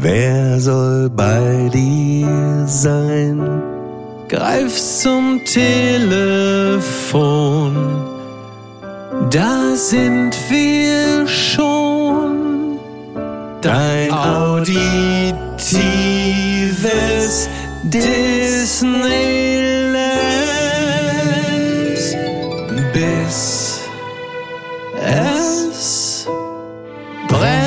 Wer soll bei dir sein? Greif zum Telefon. Da sind wir schon. Dein auditives Disneyland. Bis es brennt.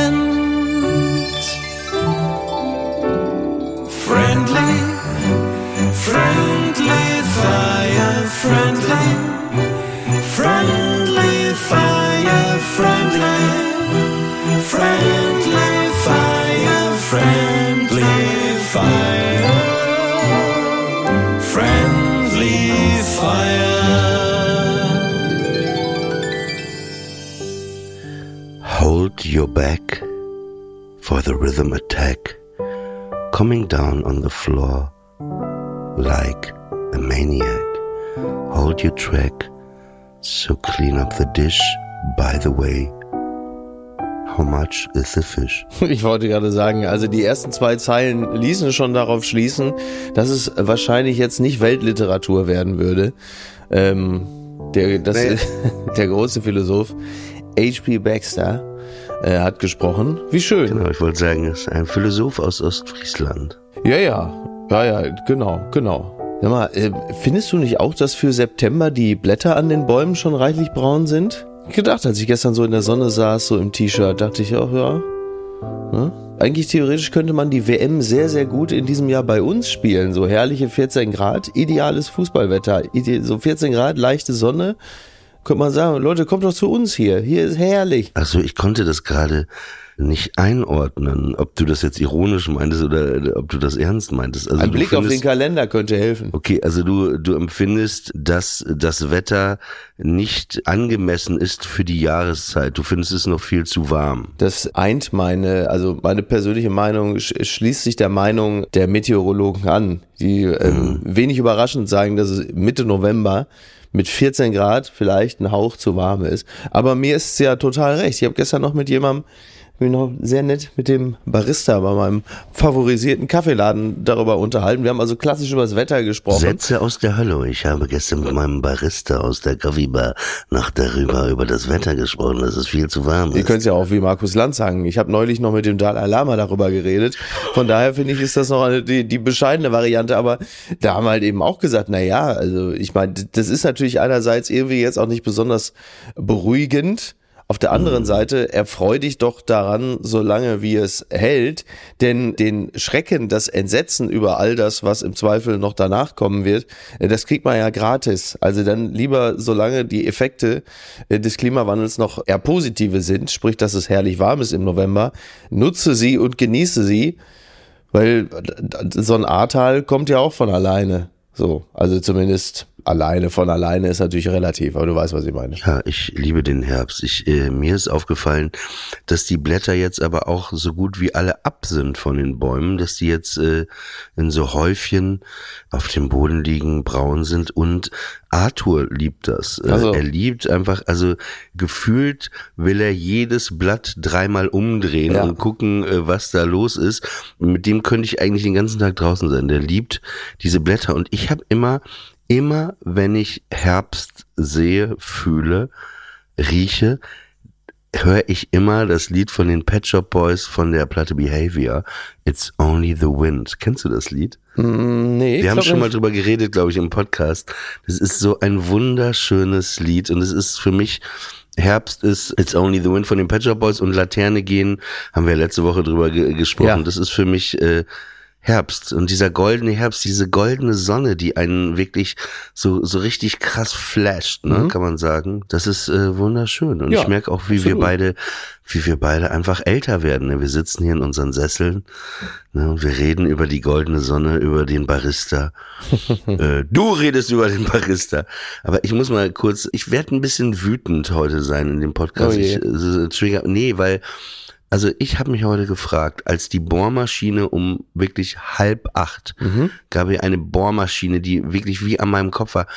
Hold your back for the rhythm attack coming down on the floor like a maniac. Hold your track, so clean up the dish. By the way, how much is the fish? Ich wollte gerade sagen, also die ersten zwei Zeilen ließen schon darauf schließen, dass es wahrscheinlich jetzt nicht Weltliteratur werden würde. Ähm, der, das, Nee. der große Philosoph H.P. Baxter äh, hat gesprochen. Wie schön. Genau, ich wollte sagen, es ist ein Philosoph aus Ostfriesland. Ja, ja. Ja, ja, genau, genau. Sag mal, äh, findest du nicht auch, dass für September die Blätter an den Bäumen schon reichlich braun sind? Ich gedacht, als ich gestern so in der Sonne saß, so im T-Shirt, dachte ich auch, ja. Ne? Eigentlich theoretisch könnte man die WM sehr, sehr gut in diesem Jahr bei uns spielen. So herrliche 14 Grad, ideales Fußballwetter. Ide so 14 Grad, leichte Sonne. Könnte man sagen, Leute, kommt doch zu uns hier. Hier ist herrlich. Also ich konnte das gerade nicht einordnen, ob du das jetzt ironisch meintest oder ob du das ernst meintest. Also Ein Blick auf den findest- Kalender könnte helfen. Okay, also du, du empfindest, dass das Wetter nicht angemessen ist für die Jahreszeit. Du findest es noch viel zu warm. Das eint meine, also meine persönliche Meinung sch schließt sich der Meinung der Meteorologen an, die ähm, wenig überraschend sagen, dass es Mitte November mit 14 Grad vielleicht ein Hauch zu warm ist. Aber mir ist es ja total recht. Ich habe gestern noch mit jemandem, bin noch sehr nett mit dem Barista bei meinem favorisierten Kaffeeladen darüber unterhalten. Wir haben also klassisch über das Wetter gesprochen. Sätze aus der Hölle. Ich habe gestern mit meinem Barista aus der Kaffeebar noch darüber über das Wetter gesprochen, dass es viel zu warm Ihr ist. könnt es ja auch wie Markus Lanz sagen. Ich habe neulich noch mit dem Dalai Lama darüber geredet. Von daher finde ich, ist das noch eine, die, die bescheidene Variante. Aber da haben wir halt eben auch gesagt, na ja, also ich meine, das ist natürlich einerseits irgendwie jetzt auch nicht besonders beruhigend. Auf der anderen Seite erfreu dich doch daran, solange wie es hält, denn den Schrecken, das Entsetzen über all das, was im Zweifel noch danach kommen wird, äh, das kriegt man ja gratis. Also dann lieber, solange die Effekte äh, des Klimawandels noch eher positive sind, sprich, dass es herrlich warm ist im November, nutze sie und genieße sie, weil äh, so ein Ahrtal kommt ja auch von alleine. So, also zumindest alleine von alleine ist natürlich relativ, aber du weißt, was ich meine. Ja, ich liebe den Herbst. Ich, äh, mir ist aufgefallen, dass die Blätter jetzt aber auch so gut wie alle ab sind von den Bäumen, dass die jetzt äh, in so Häufchen auf dem Boden liegen, braun sind und Arthur liebt das. Also. Er liebt einfach, also gefühlt will er jedes Blatt dreimal umdrehen Ja. und gucken, äh, was da los ist. Mit dem könnte ich eigentlich den ganzen Tag draußen sein. Der liebt diese Blätter und ich habe immer immer wenn ich Herbst sehe, fühle, rieche, höre ich immer das Lied von den Pet Shop Boys von der Platte Behavior. It's Only the Wind. Kennst du das Lied? Mm, nee, Wir haben schon mal nicht. drüber geredet, glaube ich, im Podcast. Das ist so ein wunderschönes Lied und es ist für mich Herbst ist It's Only the Wind von den Pet Shop Boys und Laterne gehen, haben wir letzte Woche drüber ge gesprochen. Ja. Das ist für mich äh, Herbst und dieser goldene Herbst, diese goldene Sonne, die einen wirklich so so richtig krass flasht, ne, Mhm. kann man sagen. Das ist äh, wunderschön und Ja, ich merke auch, wie wir absolut. beide, wie wir beide einfach älter werden. Ne? Wir sitzen hier in unseren Sesseln ne? und wir reden über die goldene Sonne, über den Barista. äh, du redest über den Barista, aber ich muss mal kurz, ich werde ein bisschen wütend heute sein in dem Podcast. Oh ich, äh, trigger, nee, weil also ich habe mich heute gefragt, als die Bohrmaschine um wirklich halb acht Mhm. gab es eine Bohrmaschine, die wirklich wie an meinem Kopf war,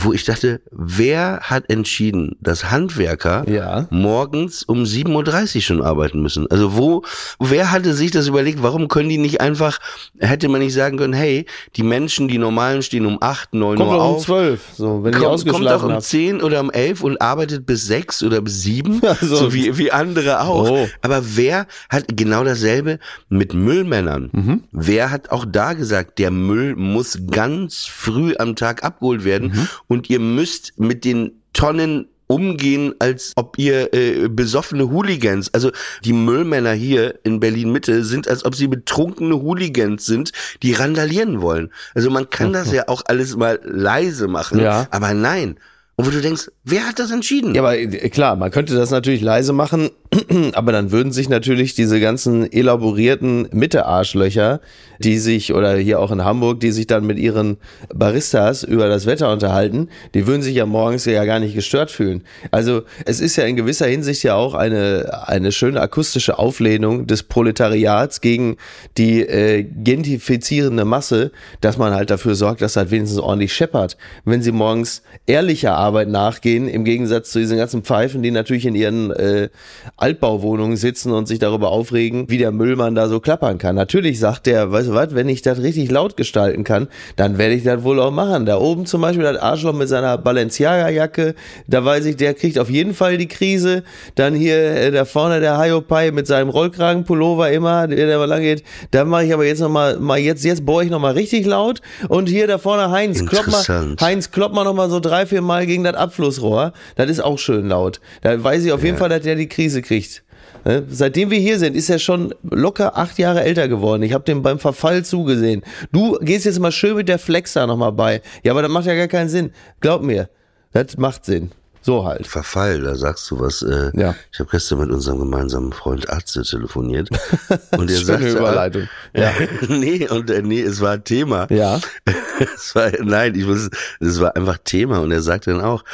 wo ich dachte, wer hat entschieden, dass Handwerker Ja. morgens um 7.30 Uhr schon arbeiten müssen? Also wo, wer hatte sich das überlegt, warum können die nicht einfach, hätte man nicht sagen können, hey, die Menschen, die normalen stehen um 8, 9 Kommt Uhr doch um auf, zwölf, so, wenn kommt, kommt auch um habe. 10 oder um 11 und arbeitet bis 6 oder bis 7, Ja, so. so wie, wie andere auch. Oh. Aber wer hat genau dasselbe mit Müllmännern? Mhm. Wer hat auch da gesagt, der Müll muss ganz früh am Tag abgeholt werden Mhm. Und ihr müsst mit den Tonnen umgehen, als ob ihr äh, besoffene Hooligans, also die Müllmänner hier in Berlin Mitte sind, als ob sie betrunkene Hooligans sind, die randalieren wollen. Also man kann das ja auch alles mal leise machen, Ja. aber nein. Und wo du denkst, wer hat das entschieden? Ja, aber äh, klar, man könnte das natürlich leise machen, aber dann würden sich natürlich diese ganzen elaborierten Mitte-Arschlöcher, die sich, oder hier auch in Hamburg, die sich dann mit ihren Baristas über das Wetter unterhalten, die würden sich ja morgens ja gar nicht gestört fühlen. Also es ist ja in gewisser Hinsicht ja auch eine, eine schöne akustische Auflehnung des Proletariats gegen die äh, gentrifizierende Masse, dass man halt dafür sorgt, dass halt wenigstens ordentlich scheppert. Wenn sie morgens ehrlicher Arbeit nachgehen, im Gegensatz zu diesen ganzen Pfeifen, die natürlich in ihren äh, Altbauwohnungen sitzen und sich darüber aufregen, wie der Müllmann da so klappern kann. Natürlich sagt der, weißt du was, wenn ich das richtig laut gestalten kann, dann werde ich das wohl auch machen. Da oben zum Beispiel das Arschloch mit seiner Balenciaga-Jacke, da weiß ich, der kriegt auf jeden Fall die Krise. Dann hier äh, da vorne der Hayopai mit seinem Rollkragenpullover immer, der, der mal lang geht. Da mache ich aber jetzt nochmal, mal jetzt, jetzt bohre ich nochmal richtig laut. Und hier da vorne Heinz, klopp mal. Heinz kloppt mal nochmal so drei, vier Mal gegen das Abflussrohr. Das ist auch schön laut. Da weiß ich auf jeden Fall, dass der die Krise kriegt. Ne? Seitdem wir hier sind, ist er schon locker acht Jahre älter geworden. Ich habe dem beim Verfall zugesehen. Du gehst jetzt mal schön mit der Flex da nochmal bei. Ja, aber das macht ja gar keinen Sinn. Glaub mir, das macht Sinn. So halt. Verfall, da sagst du was. Äh, Ja. Ich habe gestern mit unserem gemeinsamen Freund Atze telefoniert und er sagte, Überleitung. Ja. nee, und äh, nee, es war ein Thema. Ja. es war, nein, ich muss, es war einfach Thema und er sagte dann auch,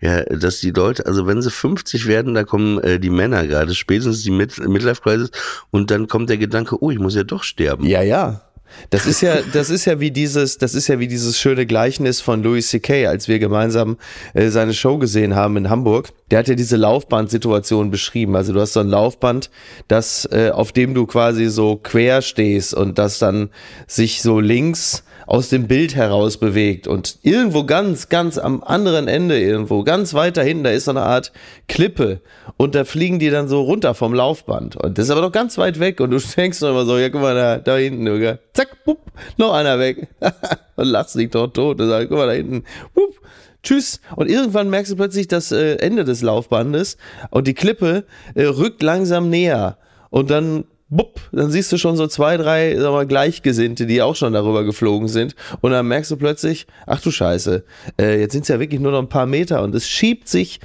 ja, dass die Leute, also wenn sie 50 werden, da kommen äh, die Männer gerade, spätestens die Mid Midlife Crisis und dann kommt der Gedanke, oh, ich muss ja doch sterben. Ja, ja. Das ist ja, das ist ja wie dieses, das ist ja wie dieses schöne Gleichnis von Louis C.K., als wir gemeinsam äh, seine Show gesehen haben in Hamburg. Der hat ja diese Laufbandsituation beschrieben. Also du hast so ein Laufband, das, äh, auf dem du quasi so quer stehst und das dann sich so links aus dem Bild heraus bewegt und irgendwo ganz, ganz am anderen Ende irgendwo, ganz weiter hinten, da ist so eine Art Klippe und da fliegen die dann so runter vom Laufband und das ist aber noch ganz weit weg und du denkst noch immer so, ja guck mal da, da hinten, Junge. zack, bupp, noch einer weg und lachst dich doch tot und sagst, guck mal da hinten, bupp, Tschüss. Und irgendwann merkst du plötzlich das äh, Ende des Laufbandes und die Klippe äh, rückt langsam näher. Und dann, bupp, dann siehst du schon so zwei, drei, sag mal, Gleichgesinnte, die auch schon darüber geflogen sind. Und dann merkst du plötzlich, ach du Scheiße, äh, jetzt sind es ja wirklich nur noch ein paar Meter und es schiebt sich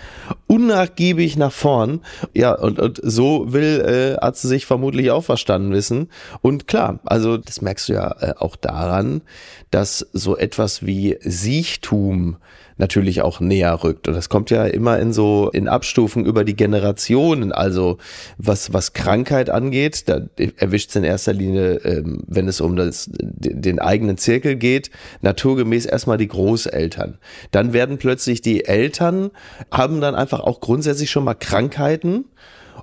unnachgiebig nach vorn. Ja, und, und so will äh, Atze sich vermutlich auch verstanden wissen. Und klar, also das merkst du ja äh, auch daran, dass so etwas wie Siechtum natürlich auch näher rückt. Und das kommt ja immer in so, in Abstufen über die Generationen. Also was, was Krankheit angeht, da erwischt es in erster Linie, ähm, wenn es um das, den eigenen Zirkel geht, naturgemäß erstmal die Großeltern. Dann werden plötzlich die Eltern, haben dann einfach auch grundsätzlich schon mal Krankheiten.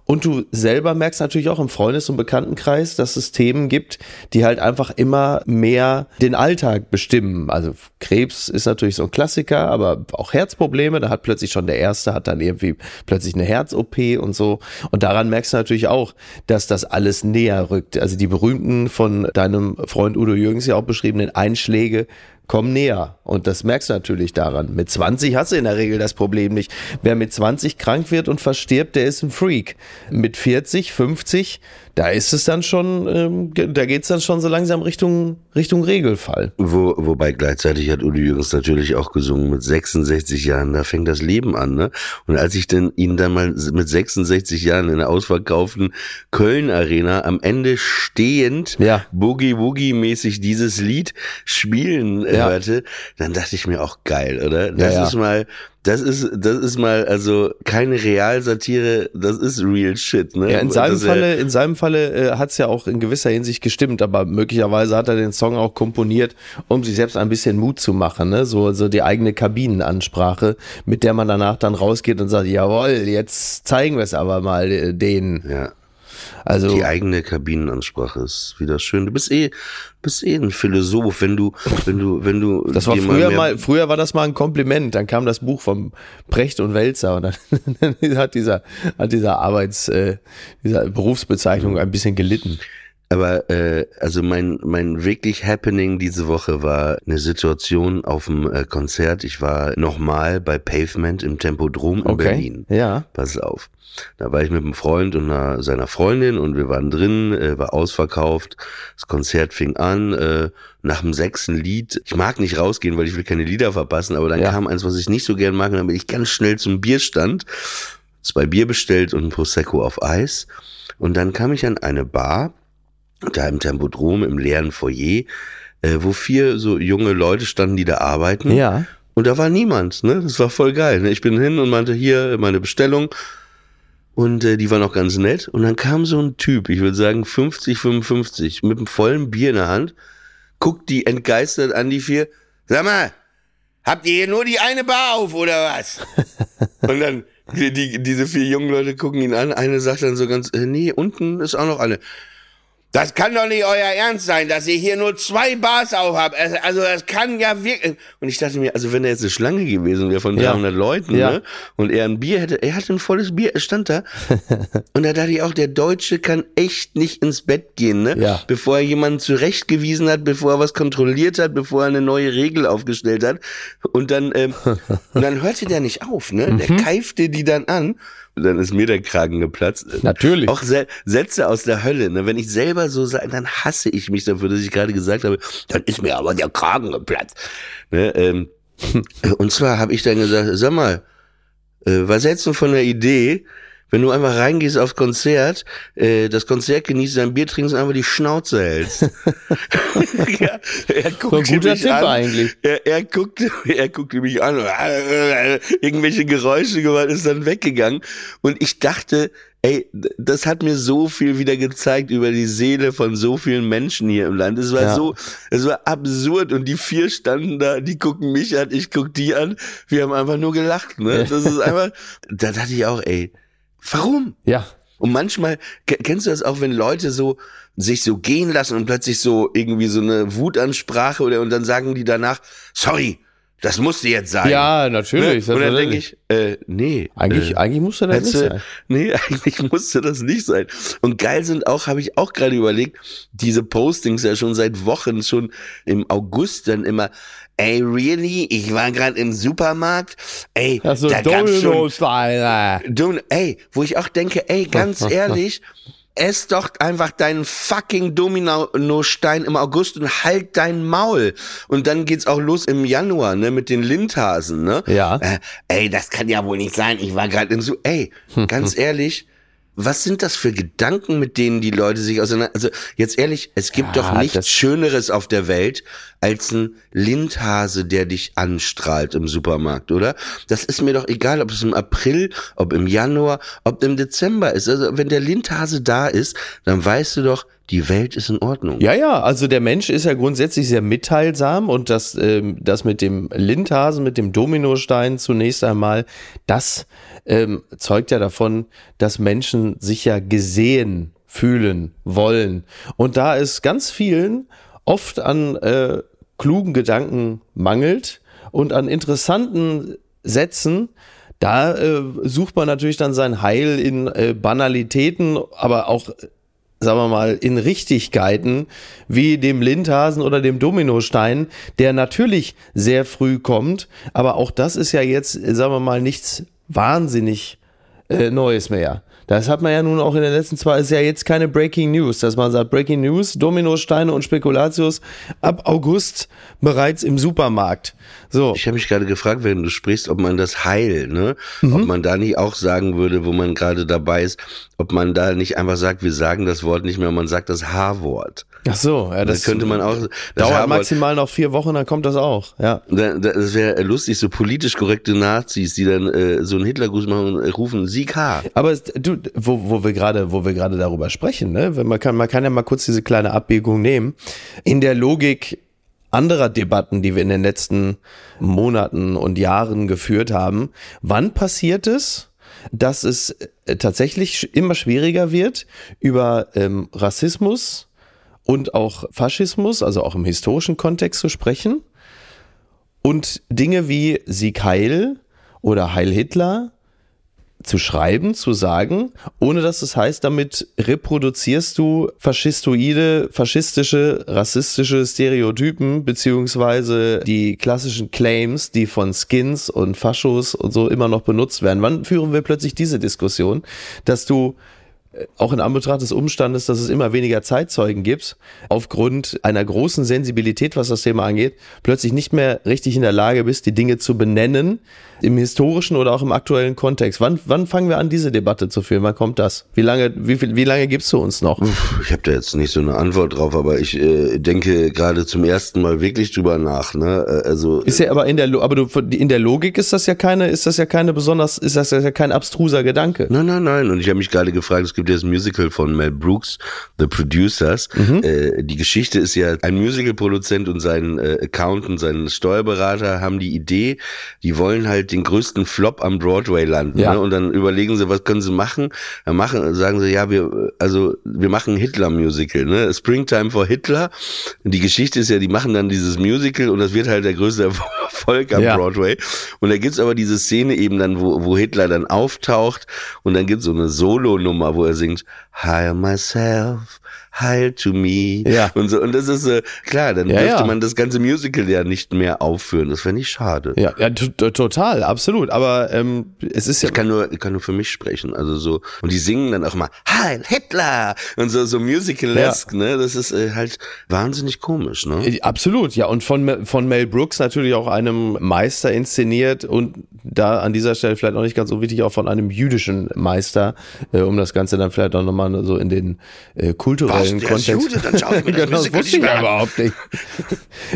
Und du selber merkst natürlich auch im Freundes- und Bekanntenkreis, dass es Themen gibt, die halt einfach immer mehr den Alltag bestimmen. Also Krebs ist natürlich so ein Klassiker, aber auch Herzprobleme. Da hat plötzlich schon der Erste, hat dann irgendwie plötzlich eine Herz-OP und so. Und daran merkst du natürlich auch, dass das alles näher rückt. Also die berühmten von deinem Freund Udo Jürgens ja auch beschriebenen Einschläge kommen näher. Und das merkst du natürlich daran. Mit 20 hast du in der Regel das Problem nicht. Wer mit 20 krank wird und verstirbt, der ist ein Freak. Mit 40, 50, da ist es dann schon, ähm, da geht's dann schon so langsam Richtung, Richtung Regelfall. Wo, wobei gleichzeitig hat Uli Jürgens natürlich auch gesungen mit 66 Jahren, da fängt das Leben an, ne? Und als ich dann ihn dann mal mit 66 Jahren in der ausverkauften Köln Arena am Ende stehend Ja. Boogie Woogie mäßig dieses Lied spielen äh, Ja. hörte, dann dachte ich mir auch geil, oder? Das ja. ist mal, das ist, das ist mal, also keine Realsatire, das ist real shit, ne? Ja, in seinem das, Falle, in seinem Falle äh, hat es ja auch in gewisser Hinsicht gestimmt, aber möglicherweise hat er den Song auch komponiert, um sich selbst ein bisschen Mut zu machen, ne? So, so die eigene Kabinenansprache, mit der man danach dann rausgeht und sagt, jawohl, jetzt zeigen wir es aber mal äh, denen. Ja. Also Die eigene Kabinenansprache ist wieder schön. Du bist eh, bist eh ein Philosoph, wenn du, wenn du, wenn du. das war früher mal, früher war das mal ein Kompliment. Dann kam das Buch vom Precht und Wälzer und dann, dann hat dieser, hat dieser Arbeits, äh, dieser Berufsbezeichnung ein bisschen gelitten. Aber äh, also mein mein wirklich Happening diese Woche war eine Situation auf dem äh, Konzert. Ich war nochmal bei Pavement im Tempodrom in Berlin. Ja. Pass auf. Da war ich mit einem Freund und einer, seiner Freundin und wir waren drin, äh, war ausverkauft. Das Konzert fing an, äh, nach dem sechsten Lied. Ich mag nicht rausgehen, weil ich will keine Lieder verpassen, aber dann Ja. kam eins, was ich nicht so gern mag und dann bin ich ganz schnell zum Bierstand, zwei Bier bestellt und ein Prosecco auf Eis. Und dann kam ich an eine Bar, da im Tempodrom, im leeren Foyer, äh, wo vier so junge Leute standen, die da arbeiten. Ja. Und da war niemand, ne? Das war voll geil. Ne? Ich bin hin und meinte, hier, meine Bestellung. Und äh, die war noch ganz nett. Und dann kam so ein Typ, ich würde sagen 50, 55, mit einem vollen Bier in der Hand, guckt die entgeistert an, die vier. Sag mal, habt ihr hier nur die eine Bar auf, oder was? und dann, die, die, diese vier jungen Leute gucken ihn an. Eine sagt dann so ganz, äh, nee, unten ist auch noch eine. Das kann doch nicht euer Ernst sein, dass ihr hier nur zwei Bars auf habt. Also, das kann ja wirklich. Und ich dachte mir, also wenn er jetzt eine Schlange gewesen wäre von Ja. 300 Leuten, Ja. ne? Und er ein Bier hätte, er hatte ein volles Bier, er stand da. und da dachte ich auch, der Deutsche kann echt nicht ins Bett gehen, ne? Ja. Bevor er jemanden zurechtgewiesen hat, bevor er was kontrolliert hat, bevor er eine neue Regel aufgestellt hat. Und dann, ähm, und dann hörte der nicht auf, ne? Mhm. Der keifte die dann an. Dann ist mir der Kragen geplatzt. Natürlich. Auch Sätze aus der Hölle. Ne? Wenn ich selber so sage, dann hasse ich mich dafür, dass ich gerade gesagt habe, dann ist mir aber der Kragen geplatzt. Ne? Ähm, und zwar habe ich dann gesagt, sag mal, äh, was hältst du von der Idee, wenn du einfach reingehst aufs Konzert, äh, das Konzert genießt, dein Bier trinkst und einfach die Schnauze hältst. ja, er So ein guckte guter mich Tipp an, eigentlich. er, er guckte, er guckte mich an, irgendwelche Geräusche gemacht, ist dann weggegangen. Und ich dachte, ey, das hat mir so viel wieder gezeigt über die Seele von so vielen Menschen hier im Land. Es war Ja. so, es war absurd. Und die vier standen da, die gucken mich an, ich guck die an. Wir haben einfach nur gelacht, ne? Das ist einfach, da dachte ich auch, ey, warum? Ja. Und manchmal, ke- kennst du das auch, wenn Leute so sich so gehen lassen und plötzlich so irgendwie so eine Wutansprache oder und dann sagen die danach, sorry, das musste jetzt sein. Ja, ne? natürlich. Und dann denke ich, äh, nee. Eigentlich, äh, eigentlich musste das nicht sein. Nee, eigentlich musste das nicht sein. Und geil sind auch, habe ich auch gerade überlegt, diese Postings ja schon seit Wochen, schon im August dann immer, ey, really? Ich war gerade im Supermarkt, ey, Also da gab's schon. Du, ey, wo ich auch denke, ey, ganz ehrlich, ess doch einfach deinen fucking Dominostein im August und halt dein Maul. Und dann geht's auch los im Januar, ne, mit den Lindhasen, ne? Ja. Äh, ey, das kann ja wohl nicht sein. Ich war gerade in so, ey, ganz ehrlich, was sind das für Gedanken, mit denen die Leute sich auseinander, also jetzt ehrlich, es gibt Ja, doch nichts Schöneres auf der Welt als ein Lindhase, der dich anstrahlt im Supermarkt, oder? Das ist mir doch egal, ob es im April, ob im Januar, ob im Dezember ist. Also wenn der Lindhase da ist, dann weißt du doch, die Welt ist in Ordnung. Ja, ja, also der Mensch ist ja grundsätzlich sehr mitteilsam und das, ähm, das mit dem Lindhasen, mit dem Dominostein zunächst einmal, das ähm, zeugt ja davon, dass Menschen sich ja gesehen fühlen wollen. Und da es ganz vielen oft an äh, klugen Gedanken mangelt und an interessanten Sätzen, da äh, sucht man natürlich dann sein Heil in äh, Banalitäten, aber auch sagen wir mal, in Richtigkeiten wie dem Lindhasen oder dem Dominostein, der natürlich sehr früh kommt, aber auch das ist ja jetzt, sagen wir mal, nichts wahnsinnig äh, Neues mehr. Das hat man ja nun auch in den letzten zwei, ist ja jetzt keine Breaking News, dass man sagt, Breaking News, Dominosteine und Spekulatius ab August bereits im Supermarkt. So. Ich habe mich gerade gefragt, wenn du sprichst, ob man das Heil, ne? Mhm. Ob man da nicht auch sagen würde, wo man gerade dabei ist, ob man da nicht einfach sagt, wir sagen das Wort nicht mehr, man sagt das H-Wort. Ach so, ja, das dann könnte man auch. dauert maximal noch vier Wochen, dann kommt das auch. Ja. Das wäre lustig, so politisch korrekte Nazis, die dann äh, so einen Hitlergruß machen und rufen Sieg H. Aber du, wo, wo wir gerade, wo wir gerade darüber sprechen, ne? Man kann, man kann ja mal kurz diese kleine Abbiegung nehmen. In der Logik anderer Debatten, die wir in den letzten Monaten und Jahren geführt haben. Wann passiert es, dass es äh, tatsächlich immer schwieriger wird, über ähm, Rassismus und auch Faschismus, also auch im historischen Kontext zu sprechen? Und Dinge wie Sieg Heil oder Heil Hitler zu schreiben, zu sagen, ohne dass es heißt, damit reproduzierst du faschistoide, faschistische, rassistische Stereotypen, beziehungsweise die klassischen Claims, die von Skins und Faschos und so immer noch benutzt werden. Wann führen wir plötzlich diese Diskussion, dass du auch in Anbetracht des Umstandes, dass es immer weniger Zeitzeugen gibt, aufgrund einer großen Sensibilität, was das Thema angeht, plötzlich nicht mehr richtig in der Lage bist, die Dinge zu benennen, im historischen oder auch im aktuellen Kontext. Wann, wann fangen wir an, diese Debatte zu führen? Wann kommt das? Wie lange, wie viel, wie lange gibst du uns noch? Ich habe da jetzt nicht so eine Antwort drauf, aber ich äh, denke gerade zum ersten Mal wirklich drüber nach. Ne? Äh, also ist ja aber in der, aber du, in der Logik ist das ja keine, ist das ja keine besonders, ist das ja kein abstruser Gedanke. Nein, nein, nein. Und ich habe mich gerade gefragt, es gibt das Musical von Mel Brooks, The Producers. Mhm. Äh, die Geschichte ist ja, ein Musicalproduzent und sein äh, Accountant, sein Steuerberater haben die Idee, die wollen halt den größten Flop am Broadway landen. Ja. Ne? Und dann überlegen sie, was können sie machen? Dann machen, sagen sie, ja, wir, also wir machen Hitler-Musical, ne? Springtime for Hitler. Und die Geschichte ist ja, die machen dann dieses Musical und das wird halt der größte Erfolg am ja. Broadway. Und da gibt's aber diese Szene eben dann, wo, wo Hitler dann auftaucht und dann gibt's so eine Solo-Nummer, wo er singt, Hire myself, Heil to me ja. und so. Und das ist äh, klar, dann ja, dürfte ja. man das ganze Musical ja nicht mehr aufführen. Das fände ich schade. Ja, ja total, absolut. Aber ähm, es ist ja. Ich kann nur, ich kann nur für mich sprechen. Also so, und die singen dann auch mal Heil Hitler und so, so musical-esque, ne? Das ist äh, halt wahnsinnig komisch, ne? Äh, absolut, ja. Und von, von Mel Brooks natürlich auch einem Meister inszeniert und da an dieser Stelle vielleicht auch nicht ganz so wichtig, auch von einem jüdischen Meister, äh, um das Ganze dann vielleicht auch nochmal so in den äh, kulturellen Was, Kontext. Jude, dann schau ich mir das genau, das wusste ich überhaupt nicht.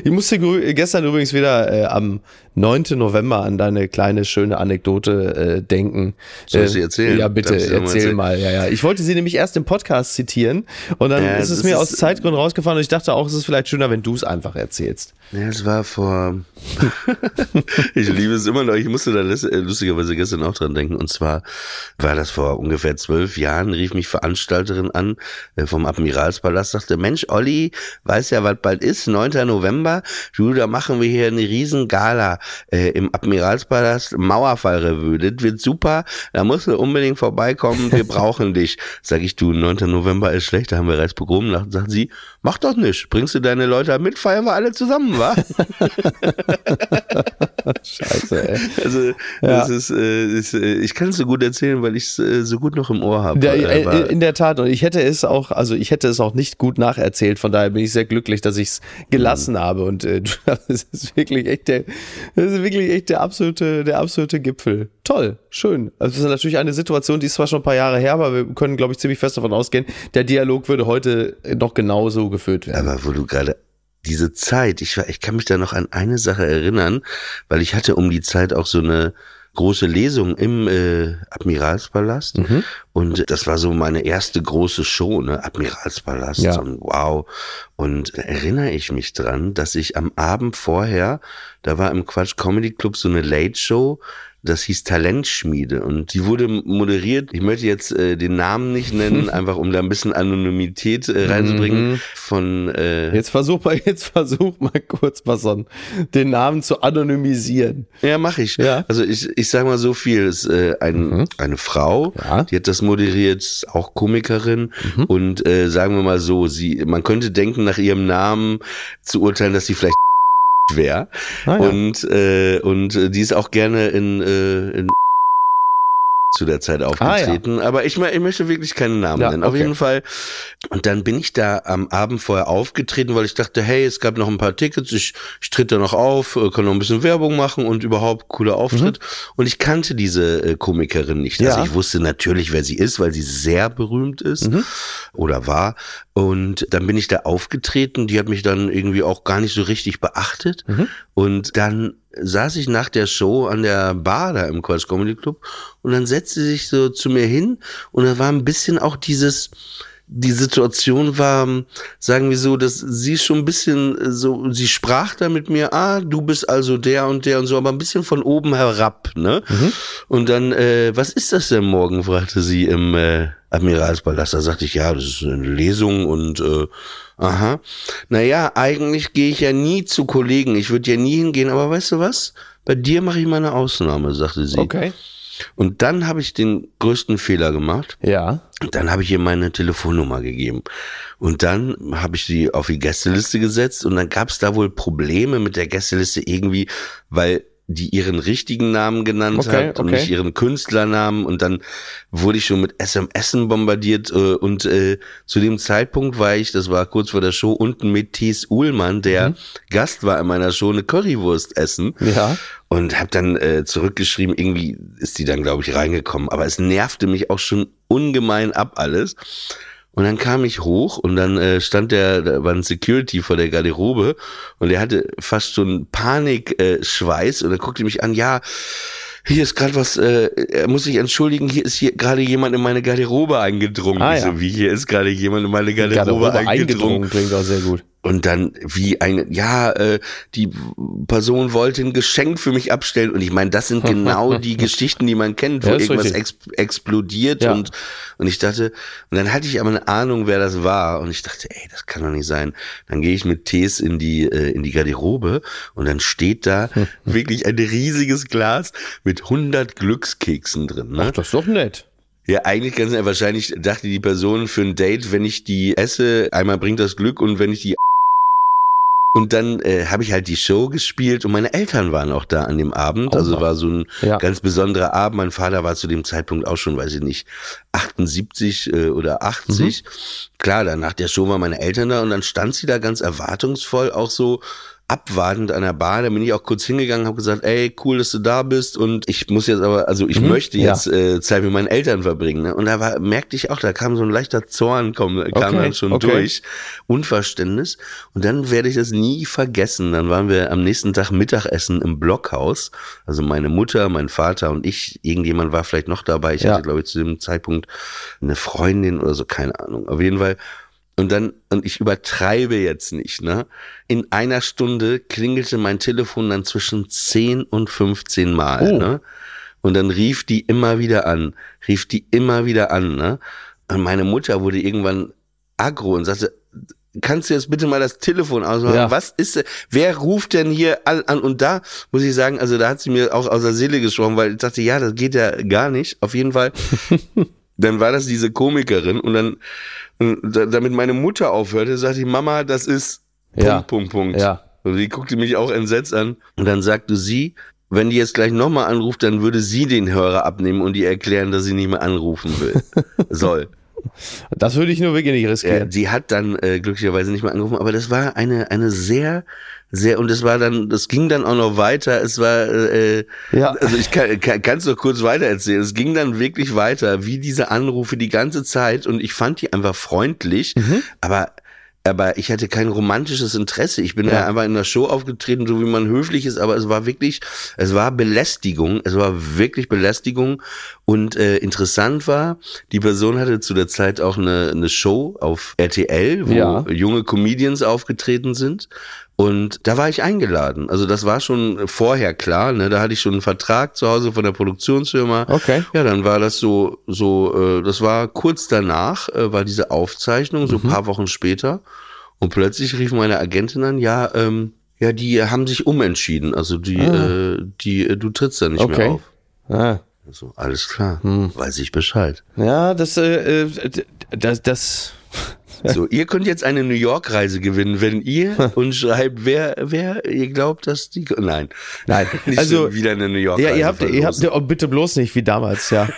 ich musste gestern übrigens wieder äh, am 9. November an deine kleine schöne Anekdote äh, denken. Soll ich sie erzählen? Ja, bitte, erzähl erzählen? mal. Ja, ja. Ich wollte sie nämlich erst im Podcast zitieren und dann ja, ist es mir ist aus Zeitgründen rausgefahren und ich dachte auch, es ist vielleicht schöner, wenn du es einfach erzählst. Ja, es war vor. ich liebe es immer noch. Ich musste da äh, lustigerweise gestern auch dran denken. Und zwar war das vor ungefähr zwölf Jahren, rief mich Veranstalterin an äh, vom Admiralspalast, sagte, Mensch, Olli, weiß ja, was bald ist, 9. November, du, da machen wir hier eine riesen Gala äh, im Admiralspalast, Mauerfallrevue. Das wird super, da musst du unbedingt vorbeikommen, wir brauchen dich. Sag ich, du, 9. November ist schlecht, da haben wir Reichspogrom nach. Sagt sie, mach doch nicht, bringst du deine Leute mit, feiern wir alle zusammen wa? Scheiße, ey. Also, ja. das ist, äh, ist äh, ich kann es so gut erzählen, weil ich es äh, so gut noch im Ohr habe. Äh, in der Tat, und ich hätte es auch, also ich hätte es auch nicht gut nacherzählt, von daher bin ich sehr glücklich, dass ich es gelassen mhm. habe. Und äh, das ist wirklich echt der, das ist wirklich echt der absolute, der absolute Gipfel. Toll, schön. Also das ist natürlich eine Situation, die ist zwar schon ein paar Jahre her, aber wir können, glaube ich, ziemlich fest davon ausgehen, der Dialog würde heute noch genauso geführt werden. Aber wo du gerade diese Zeit, ich, ich kann mich da noch an eine Sache erinnern, weil ich hatte um die Zeit auch so eine große Lesung im äh, Admiralspalast mhm. und das war so meine erste große Show, ne, Admiralspalast ja. und wow. Und erinnere ich mich dran, dass ich am Abend vorher, da war im Quatsch Comedy Club so eine Late Show, das hieß Talentschmiede und die wurde moderiert. Ich möchte jetzt äh, den Namen nicht nennen, einfach um da ein bisschen Anonymität äh, reinzubringen. Mhm. Von äh, jetzt versuch mal, jetzt versuch mal kurz mal so den Namen zu anonymisieren. Ja, mache ich. Ja. Also ich, ich sage mal so viel: es, äh, ein, mhm. eine Frau, ja. die hat das moderiert, ist auch Komikerin Mhm. und äh, sagen wir mal so, sie, man könnte denken, nach ihrem Namen zu urteilen, dass sie vielleicht wäre. Ah, ja. Und, äh, und äh, die ist auch gerne in, äh, in zu der Zeit aufgetreten. Aber ich, ich möchte wirklich keinen Namen Ah, Ja, nennen. Auf okay. jeden Fall. Und dann bin ich da am Abend vorher aufgetreten, weil ich dachte, hey, es gab noch ein paar Tickets, ich, ich tritt da noch auf, äh, kann noch ein bisschen Werbung machen und überhaupt cooler Auftritt. Und ich kannte diese äh, Komikerin nicht. Also Mhm. Ja. ich wusste natürlich, wer sie ist, weil sie sehr berühmt ist Mhm. oder war. Und dann bin ich da aufgetreten. Die hat mich dann irgendwie auch gar nicht so richtig beachtet. Mhm. Und dann saß ich nach der Show an der Bar da im Quatsch Comedy Club und dann setzte sie sich so zu mir hin und da war ein bisschen auch dieses, die Situation war, sagen wir so, dass sie schon ein bisschen so, sie sprach da mit mir, ah, du bist also der und der und so, aber ein bisschen von oben herab, ne? Und dann, äh, was ist das denn morgen, fragte sie im äh, Admiralspalast. Da sagte ich, ja, das ist eine Lesung und äh, aha. Naja, eigentlich gehe ich ja nie zu Kollegen, ich würde ja nie hingehen, aber weißt du was? Bei dir mache ich mal eine Ausnahme, sagte sie. Okay. Und dann habe ich den größten Fehler gemacht. Ja. Dann habe ich ihr meine Telefonnummer gegeben. Und dann habe ich sie auf die Gästeliste gesetzt und dann gab es da wohl Probleme mit der Gästeliste irgendwie, weil die ihren richtigen Namen genannt Okay, hat und okay. nicht ihren Künstlernamen und dann wurde ich schon mit SMS bombardiert äh, und äh, zu dem Zeitpunkt war ich, das war kurz vor der Show, unten mit Thies Uhlmann, der Gast war in meiner Show, eine Currywurst essen Mhm. Ja. und habe dann äh, zurückgeschrieben, irgendwie ist die dann, glaube ich, reingekommen. Aber es nervte mich auch schon ungemein ab alles. Und dann kam ich hoch und dann äh, stand der, da war ein Security vor der Garderobe und der hatte fast schon Panikschweiß äh, und er guckte mich an, ja, hier ist gerade was, äh, er muss sich entschuldigen, hier ist hier gerade jemand in meine Garderobe eingedrungen. Ah, ich so, ja. wie hier ist gerade jemand in meine Garderobe, Garderobe eingedrungen. eingedrungen klingt auch sehr gut. Und dann wie eine, ja, äh, die Person wollte ein Geschenk für mich abstellen. Und ich meine, das sind genau die Geschichten, die man kennt, wo Ja, irgendwas ex explodiert. Ja. Und, und ich dachte, und dann hatte ich aber eine Ahnung, wer das war. Und ich dachte, ey, das kann doch nicht sein. Dann gehe ich mit Tees in die, äh, in die Garderobe und dann steht da wirklich ein riesiges Glas mit 100 Glückskeksen drin. Ne? Ach, das ist doch nett. Ja, eigentlich ganz. Wahrscheinlich dachte die Person für ein Date, wenn ich die esse, einmal bringt das Glück und wenn ich die und dann äh, habe ich halt die Show gespielt und meine Eltern waren auch da an dem Abend. Also Oha. war so ein Ja. ganz besonderer Abend. Mein Vater war zu dem Zeitpunkt auch schon, weiß ich nicht, 78 äh, oder 80. Klar, dann nach der Show waren meine Eltern da und dann stand sie da ganz erwartungsvoll auch so abwartend an der Bar. Da bin ich auch kurz hingegangen, habe gesagt, ey, cool, dass du da bist und ich muss jetzt aber, also ich Mhm, möchte ja. jetzt äh, Zeit mit meinen Eltern verbringen. Ne? Und da war, merkte ich auch, da kam so ein leichter Zorn, kam, kam Okay, dann schon okay. durch, Unverständnis. Und dann werde ich das nie vergessen. Dann waren wir am nächsten Tag Mittagessen im Blockhaus. Also meine Mutter, mein Vater und ich. Irgendjemand war vielleicht noch dabei. Ich Ja. hatte, glaube ich, zu dem Zeitpunkt eine Freundin oder so, keine Ahnung. Auf jeden Fall. Und dann, und ich übertreibe jetzt nicht, ne? In einer Stunde klingelte mein Telefon dann zwischen 10 und 15 Mal, Oh. ne? Und dann rief die immer wieder an, rief die immer wieder an, ne? Und meine Mutter wurde irgendwann aggro und sagte, kannst du jetzt bitte mal das Telefon ausmachen? Ja. Was ist, wer ruft denn hier an, an? Und da muss ich sagen, also da hat sie mir auch aus der Seele gesprochen, weil ich dachte, ja, das geht ja gar nicht. Auf jeden Fall. dann war das diese Komikerin und dann, und damit meine Mutter aufhörte, sagte ich, Mama, das ist Ja. Punkt, Punkt, Punkt. Ja. Und die guckte mich auch entsetzt an. Und dann sagte sie, wenn die jetzt gleich nochmal anruft, dann würde sie den Hörer abnehmen und ihr erklären, dass sie nicht mehr anrufen will. Soll. Das würde ich nur wirklich nicht Ja, riskieren. die hat dann äh, glücklicherweise nicht mehr angerufen, aber das war eine, eine sehr, sehr, und es war dann, das ging dann auch noch weiter. Es war, äh, Ja. also ich kann, kann kann's noch kurz weiter erzählen. Es ging dann wirklich weiter, wie diese Anrufe die ganze Zeit und ich fand die einfach freundlich, Mhm. aber aber ich hatte kein romantisches Interesse. Ich bin Ja. ja. einfach in der Show aufgetreten, so wie man höflich ist, aber es war wirklich, es war Belästigung, es war wirklich Belästigung und äh, interessant war, die Person hatte zu der Zeit auch eine, eine Show auf RTL, wo Ja. junge Comedians aufgetreten sind und da war ich eingeladen. Also das war schon vorher klar, ne? Da hatte ich schon einen Vertrag zu Hause von der Produktionsfirma. Okay. Ja, dann war das so, so, äh, das war kurz danach, äh, war diese Aufzeichnung, so ein Mhm. paar Wochen später. Und plötzlich rief meine Agentin an, ja, ähm, ja, die haben sich umentschieden. Also die, Ah. äh, die, äh, du trittst da nicht Okay. mehr auf. Ah. So, alles klar, hm. weiß ich Bescheid. Ja, das, äh, äh das, das So, ihr könnt jetzt eine New York-Reise gewinnen, wenn ihr uns schreibt, wer, wer ihr glaubt, dass die. Nein. Nein. Nicht also wieder eine New York-Reise. Ja, ihr habt, ihr habt, oh, bitte bloß nicht wie damals, ja.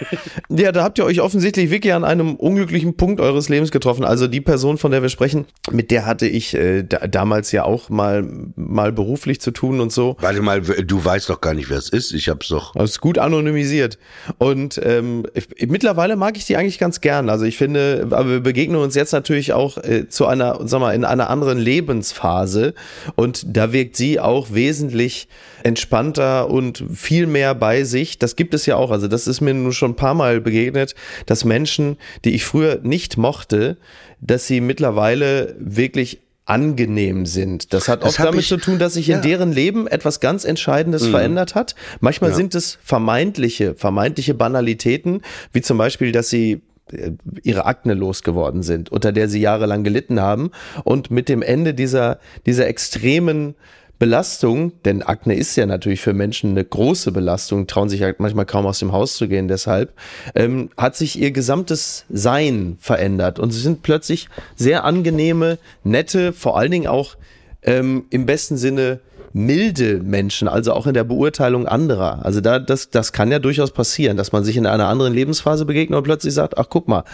ja, da habt ihr euch offensichtlich wirklich an einem unglücklichen Punkt eures Lebens getroffen. Also die Person, von der wir sprechen, mit der hatte ich äh, da, damals ja auch mal, mal beruflich zu tun und so. Warte mal, du weißt doch gar nicht, wer es ist. Ich hab's doch. Das ist gut anonymisiert. Und ähm, ich, mittlerweile mag ich die eigentlich ganz gern. Also ich finde, aber wir begegnen uns jetzt natürlich auch äh, zu einer, sag mal, in einer anderen Lebensphase und da wirkt sie auch wesentlich entspannter und viel mehr bei sich. Das gibt es ja auch. Also das ist mir nun schon ein paar Mal begegnet, dass Menschen, die ich früher nicht mochte, dass sie mittlerweile wirklich angenehm sind. Das hat das oft damit ich, zu tun, dass sich ja. in deren Leben etwas ganz Entscheidendes mhm. verändert hat. Manchmal ja. sind es vermeintliche, vermeintliche Banalitäten, wie zum Beispiel, dass sie ihre Akne losgeworden sind, unter der sie jahrelang gelitten haben. Und mit dem Ende dieser, dieser extremen Belastung, denn Akne ist ja natürlich für Menschen eine große Belastung, trauen sich ja manchmal kaum aus dem Haus zu gehen, deshalb ähm, hat sich ihr gesamtes Sein verändert und sie sind plötzlich sehr angenehme, nette, vor allen Dingen auch ähm, im besten Sinne milde Menschen, also auch in der Beurteilung anderer. Also da, das, das kann ja durchaus passieren, dass man sich in einer anderen Lebensphase begegnet und plötzlich sagt, ach guck mal,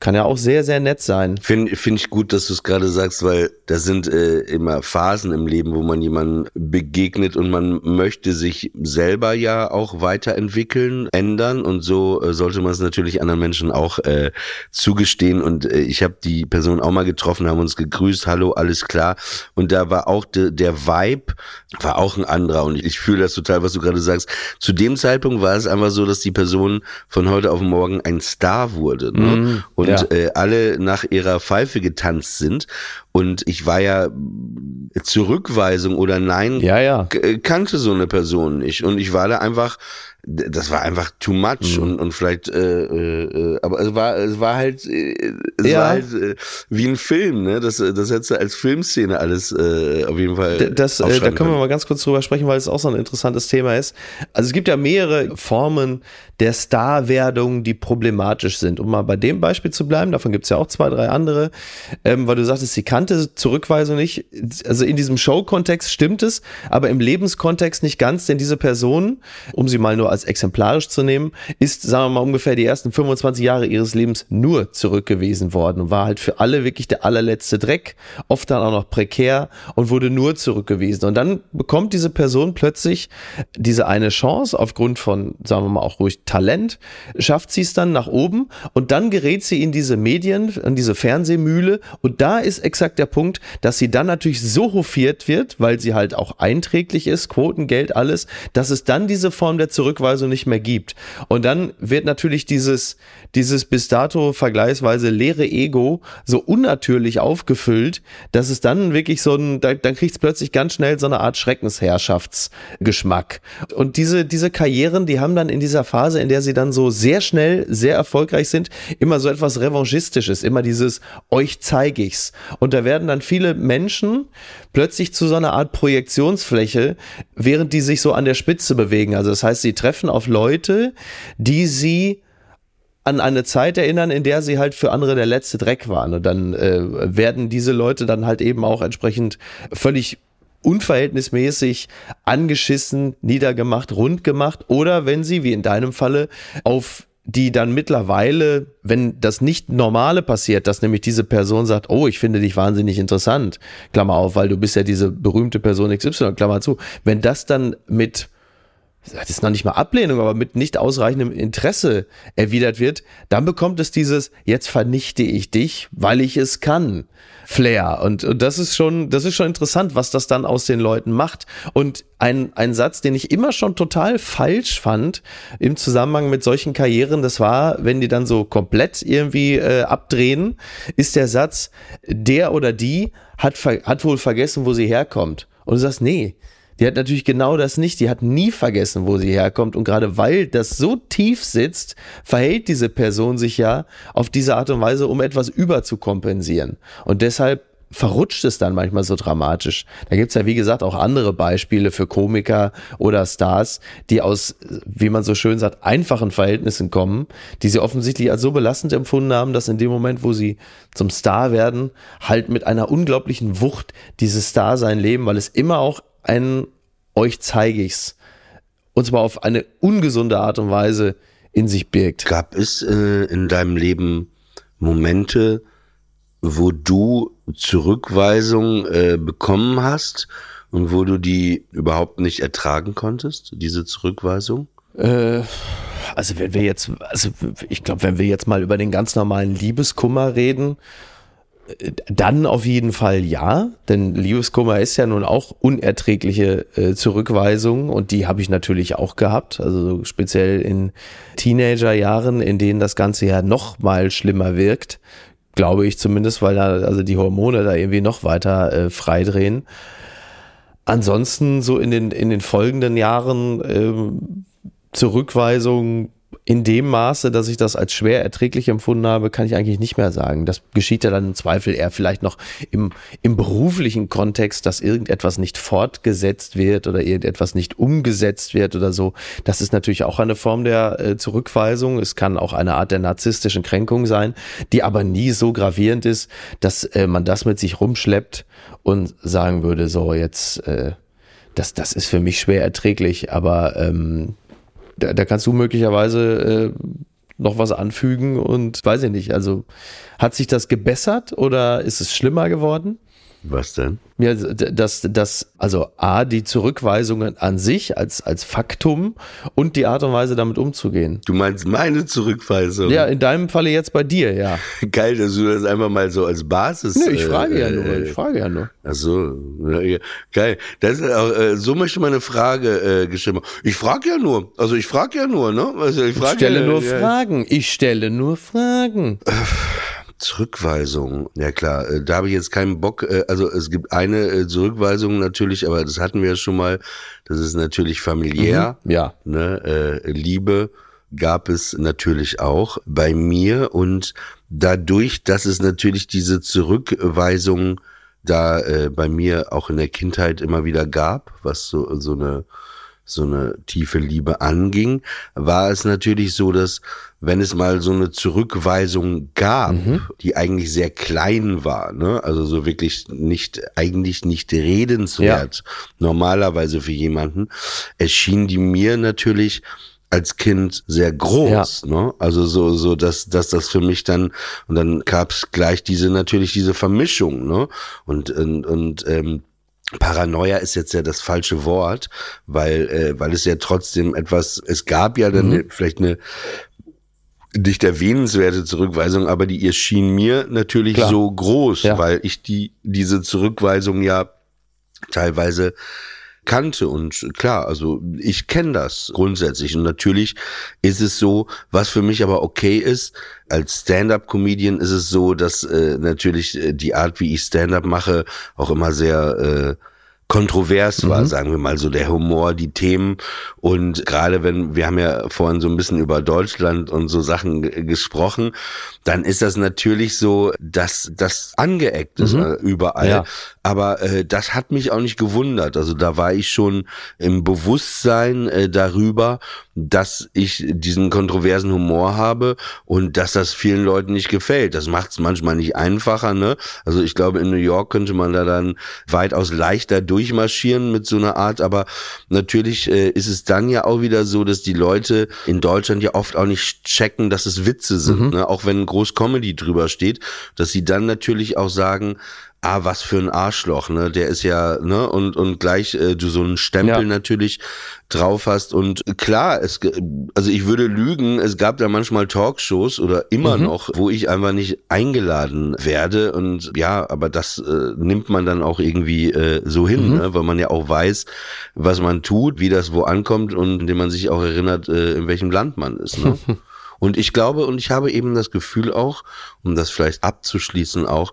kann ja auch sehr, sehr nett sein. Finde find ich gut, dass du es gerade sagst, weil da sind äh, immer Phasen im Leben, wo man jemandem begegnet und man möchte sich selber ja auch weiterentwickeln, ändern und so äh, sollte man es natürlich anderen Menschen auch äh, zugestehen. Und äh, ich habe die Person auch mal getroffen, haben uns gegrüßt, hallo, alles klar. Und da war auch de, der Vibe, war auch ein anderer. Und ich fühle das total, was du gerade sagst. Zu dem Zeitpunkt war es einfach so, dass die Person von heute auf morgen ein Star wurde. Ne? Mhm. Und ja. äh, alle nach ihrer Pfeife getanzt sind. Und ich war ja Zurückweisung oder Nein, ja, ja. Äh, kannte so eine Person nicht. Und ich war da einfach das war einfach too much mhm. und, und vielleicht, äh, äh, aber es war, es war halt, äh, es ja. war halt äh, wie ein Film, ne? Das, das hättest du als Filmszene alles äh, auf jeden Fall. Das, äh, da können wir mal ganz kurz drüber sprechen, weil es auch so ein interessantes Thema ist. Also es gibt ja mehrere Formen der Starwerdung, die problematisch sind. Um mal bei dem Beispiel zu bleiben, davon gibt es ja auch zwei, drei andere, ähm, weil du sagtest, sie kannte Zurückweisung nicht. Also in diesem Show-Kontext stimmt es, aber im Lebenskontext nicht ganz, denn diese Person, um sie mal nur als als exemplarisch zu nehmen, ist, sagen wir mal, ungefähr die ersten 25 Jahre ihres Lebens nur zurückgewiesen worden und war halt für alle wirklich der allerletzte Dreck, oft dann auch noch prekär und wurde nur zurückgewiesen. Und dann bekommt diese Person plötzlich diese eine Chance aufgrund von, sagen wir mal, auch ruhig Talent, schafft sie es dann nach oben und dann gerät sie in diese Medien, in diese Fernsehmühle und da ist exakt der Punkt, dass sie dann natürlich so hofiert wird, weil sie halt auch einträglich ist, Quotengeld, alles, dass es dann diese Form der Zurückweisung vergleichsweise nicht mehr gibt. Und dann wird natürlich dieses, dieses bis dato vergleichsweise leere Ego so unnatürlich aufgefüllt, dass es dann wirklich so ein, da, dann kriegt es plötzlich ganz schnell so eine Art Schreckensherrschaftsgeschmack. Und diese, diese Karrieren, die haben dann in dieser Phase, in der sie dann so sehr schnell, sehr erfolgreich sind, immer so etwas Revanchistisches, immer dieses, euch zeige ich's. Und da werden dann viele Menschen plötzlich zu so einer Art Projektionsfläche, während die sich so an der Spitze bewegen. Also das heißt, sie treffen treffen auf Leute, die sie an eine Zeit erinnern, in der sie halt für andere der letzte Dreck waren. Und dann äh, werden diese Leute dann halt eben auch entsprechend völlig unverhältnismäßig angeschissen, niedergemacht, rund gemacht. Oder wenn sie, wie in deinem Falle, auf die dann mittlerweile, wenn das nicht Normale passiert, dass nämlich diese Person sagt, oh, ich finde dich wahnsinnig interessant, Klammer auf, weil du bist ja diese berühmte Person XY, Klammer zu, wenn das dann mit das ist noch nicht mal Ablehnung, aber mit nicht ausreichendem Interesse erwidert wird, dann bekommt es dieses, jetzt vernichte ich dich, weil ich es kann. Flair. Und, und das ist schon, das ist schon interessant, was das dann aus den Leuten macht. Und ein, ein Satz, den ich immer schon total falsch fand im Zusammenhang mit solchen Karrieren, das war, wenn die dann so komplett irgendwie äh, abdrehen, ist der Satz, der oder die hat, hat wohl vergessen, wo sie herkommt. Und du sagst, nee, die hat natürlich genau das nicht. Die hat nie vergessen, wo sie herkommt. Und gerade weil das so tief sitzt, verhält diese Person sich ja auf diese Art und Weise, um etwas überzukompensieren. Und deshalb verrutscht es dann manchmal so dramatisch. Da gibt's ja, wie gesagt, auch andere Beispiele für Komiker oder Stars, die aus, wie man so schön sagt, einfachen Verhältnissen kommen, die sie offensichtlich als so belastend empfunden haben, dass in dem Moment, wo sie zum Star werden, halt mit einer unglaublichen Wucht dieses Star sein leben, weil es immer auch ein euch zeige ich's. Und zwar auf eine ungesunde Art und Weise in sich birgt. Gab es äh, in deinem Leben Momente, wo du Zurückweisung äh, bekommen hast und wo du die überhaupt nicht ertragen konntest, diese Zurückweisung? Äh, also wenn wir jetzt, also ich glaube, wenn wir jetzt mal über den ganz normalen Liebeskummer reden, dann auf jeden Fall ja, denn Liebeskummer ist ja nun auch unerträgliche äh, Zurückweisung und die habe ich natürlich auch gehabt, also speziell in Teenagerjahren, in denen das Ganze ja noch mal schlimmer wirkt, glaube ich zumindest, weil da also die Hormone da irgendwie noch weiter äh, freidrehen. Ansonsten so in den in den folgenden Jahren ähm, Zurückweisung in dem Maße, dass ich das als schwer erträglich empfunden habe, kann ich eigentlich nicht mehr sagen. Das geschieht ja dann im Zweifel eher vielleicht noch im, im beruflichen Kontext, dass irgendetwas nicht fortgesetzt wird oder irgendetwas nicht umgesetzt wird oder so. Das ist natürlich auch eine Form der äh, Zurückweisung. Es kann auch eine Art der narzisstischen Kränkung sein, die aber nie so gravierend ist, dass äh, man das mit sich rumschleppt und sagen würde, so jetzt, äh, das, das ist für mich schwer erträglich, aber ähm, da, da kannst du möglicherweise äh, noch was anfügen und weiß ich nicht. Also hat sich das gebessert oder ist es schlimmer geworden? Was denn? Ja, dass, dass, also A, die Zurückweisungen an sich als, als Faktum und die Art und Weise damit umzugehen. Du meinst meine Zurückweisung? Ja, in deinem Falle jetzt bei dir, ja. Geil, dass du das einfach mal so als Basis. Nee, ich frage äh, ja nur, ich frage ja nur. Ach so, ja, geil. Das ist auch, äh, so möchte man eine Frage äh, gestellt Ich frage ja nur, also ich frage ja nur, ne? Also ich, frage ich stelle ja, nur ja. Fragen, ich stelle nur Fragen. Zurückweisung, ja klar, äh, da habe ich jetzt keinen Bock. äh, Also es gibt eine äh, Zurückweisung natürlich, aber das hatten wir ja schon mal. Das ist natürlich familiär. Mhm, ja. Ne? Liebe gab es natürlich auch bei mir und dadurch, dass es natürlich diese Zurückweisung da äh, bei mir auch in der Kindheit immer wieder gab, was so so eine so eine tiefe Liebe anging, war es natürlich so, dass wenn es mal so eine Zurückweisung gab, Mhm. die eigentlich sehr klein war, ne, also so wirklich nicht, eigentlich nicht redenswert, normalerweise für jemanden, erschien die mir natürlich als Kind sehr groß, ne? Also so so dass dass das für mich dann und dann gab's gleich diese natürlich diese Vermischung, ne? Und und, und ähm, Paranoia ist jetzt ja das falsche Wort, weil äh, weil es ja trotzdem etwas es gab ja dann Mhm. vielleicht eine nicht erwähnenswerte Zurückweisung, aber die erschien mir natürlich Klar. so groß, Ja. weil ich die diese Zurückweisung ja teilweise kannte und klar, also ich kenne das grundsätzlich und natürlich ist es so, was für mich aber okay ist, als Stand-up-Comedian ist es so, dass äh, natürlich äh, die Art, wie ich Stand-up mache, auch immer sehr äh, kontrovers war, Mhm. sagen wir mal so der Humor, die Themen und gerade wenn wir haben ja vorhin so ein bisschen über Deutschland und so Sachen gesprochen, dann ist das natürlich so, dass das angeeckt ist Mhm. äh, überall. Ja. Aber äh, das hat mich auch nicht gewundert. Also da war ich schon im Bewusstsein äh, darüber, dass ich diesen kontroversen Humor habe und dass das vielen Leuten nicht gefällt. Das macht es manchmal nicht einfacher. Ne? Also ich glaube, in New York könnte man da dann weitaus leichter durchmarschieren mit so einer Art. Aber natürlich äh, ist es dann ja auch wieder so, dass die Leute in Deutschland ja oft auch nicht checken, dass es Witze sind. Ne? Auch wenn groß Comedy drüber steht, dass sie dann natürlich auch sagen, ah, was für ein Arschloch, ne? Der ist ja, ne, und, und gleich äh, du so einen Stempel Ja. natürlich drauf hast. Und klar, es ge- also ich würde lügen, es gab da manchmal Talkshows oder immer Mhm. noch, wo ich einfach nicht eingeladen werde. Und ja, aber das äh, nimmt man dann auch irgendwie äh, so hin, Mhm. ne? weil man ja auch weiß, was man tut, wie das wo ankommt und indem man sich auch erinnert, äh, in welchem Land man ist. Ne? Und ich glaube, und ich habe eben das Gefühl auch, um das vielleicht abzuschließen auch,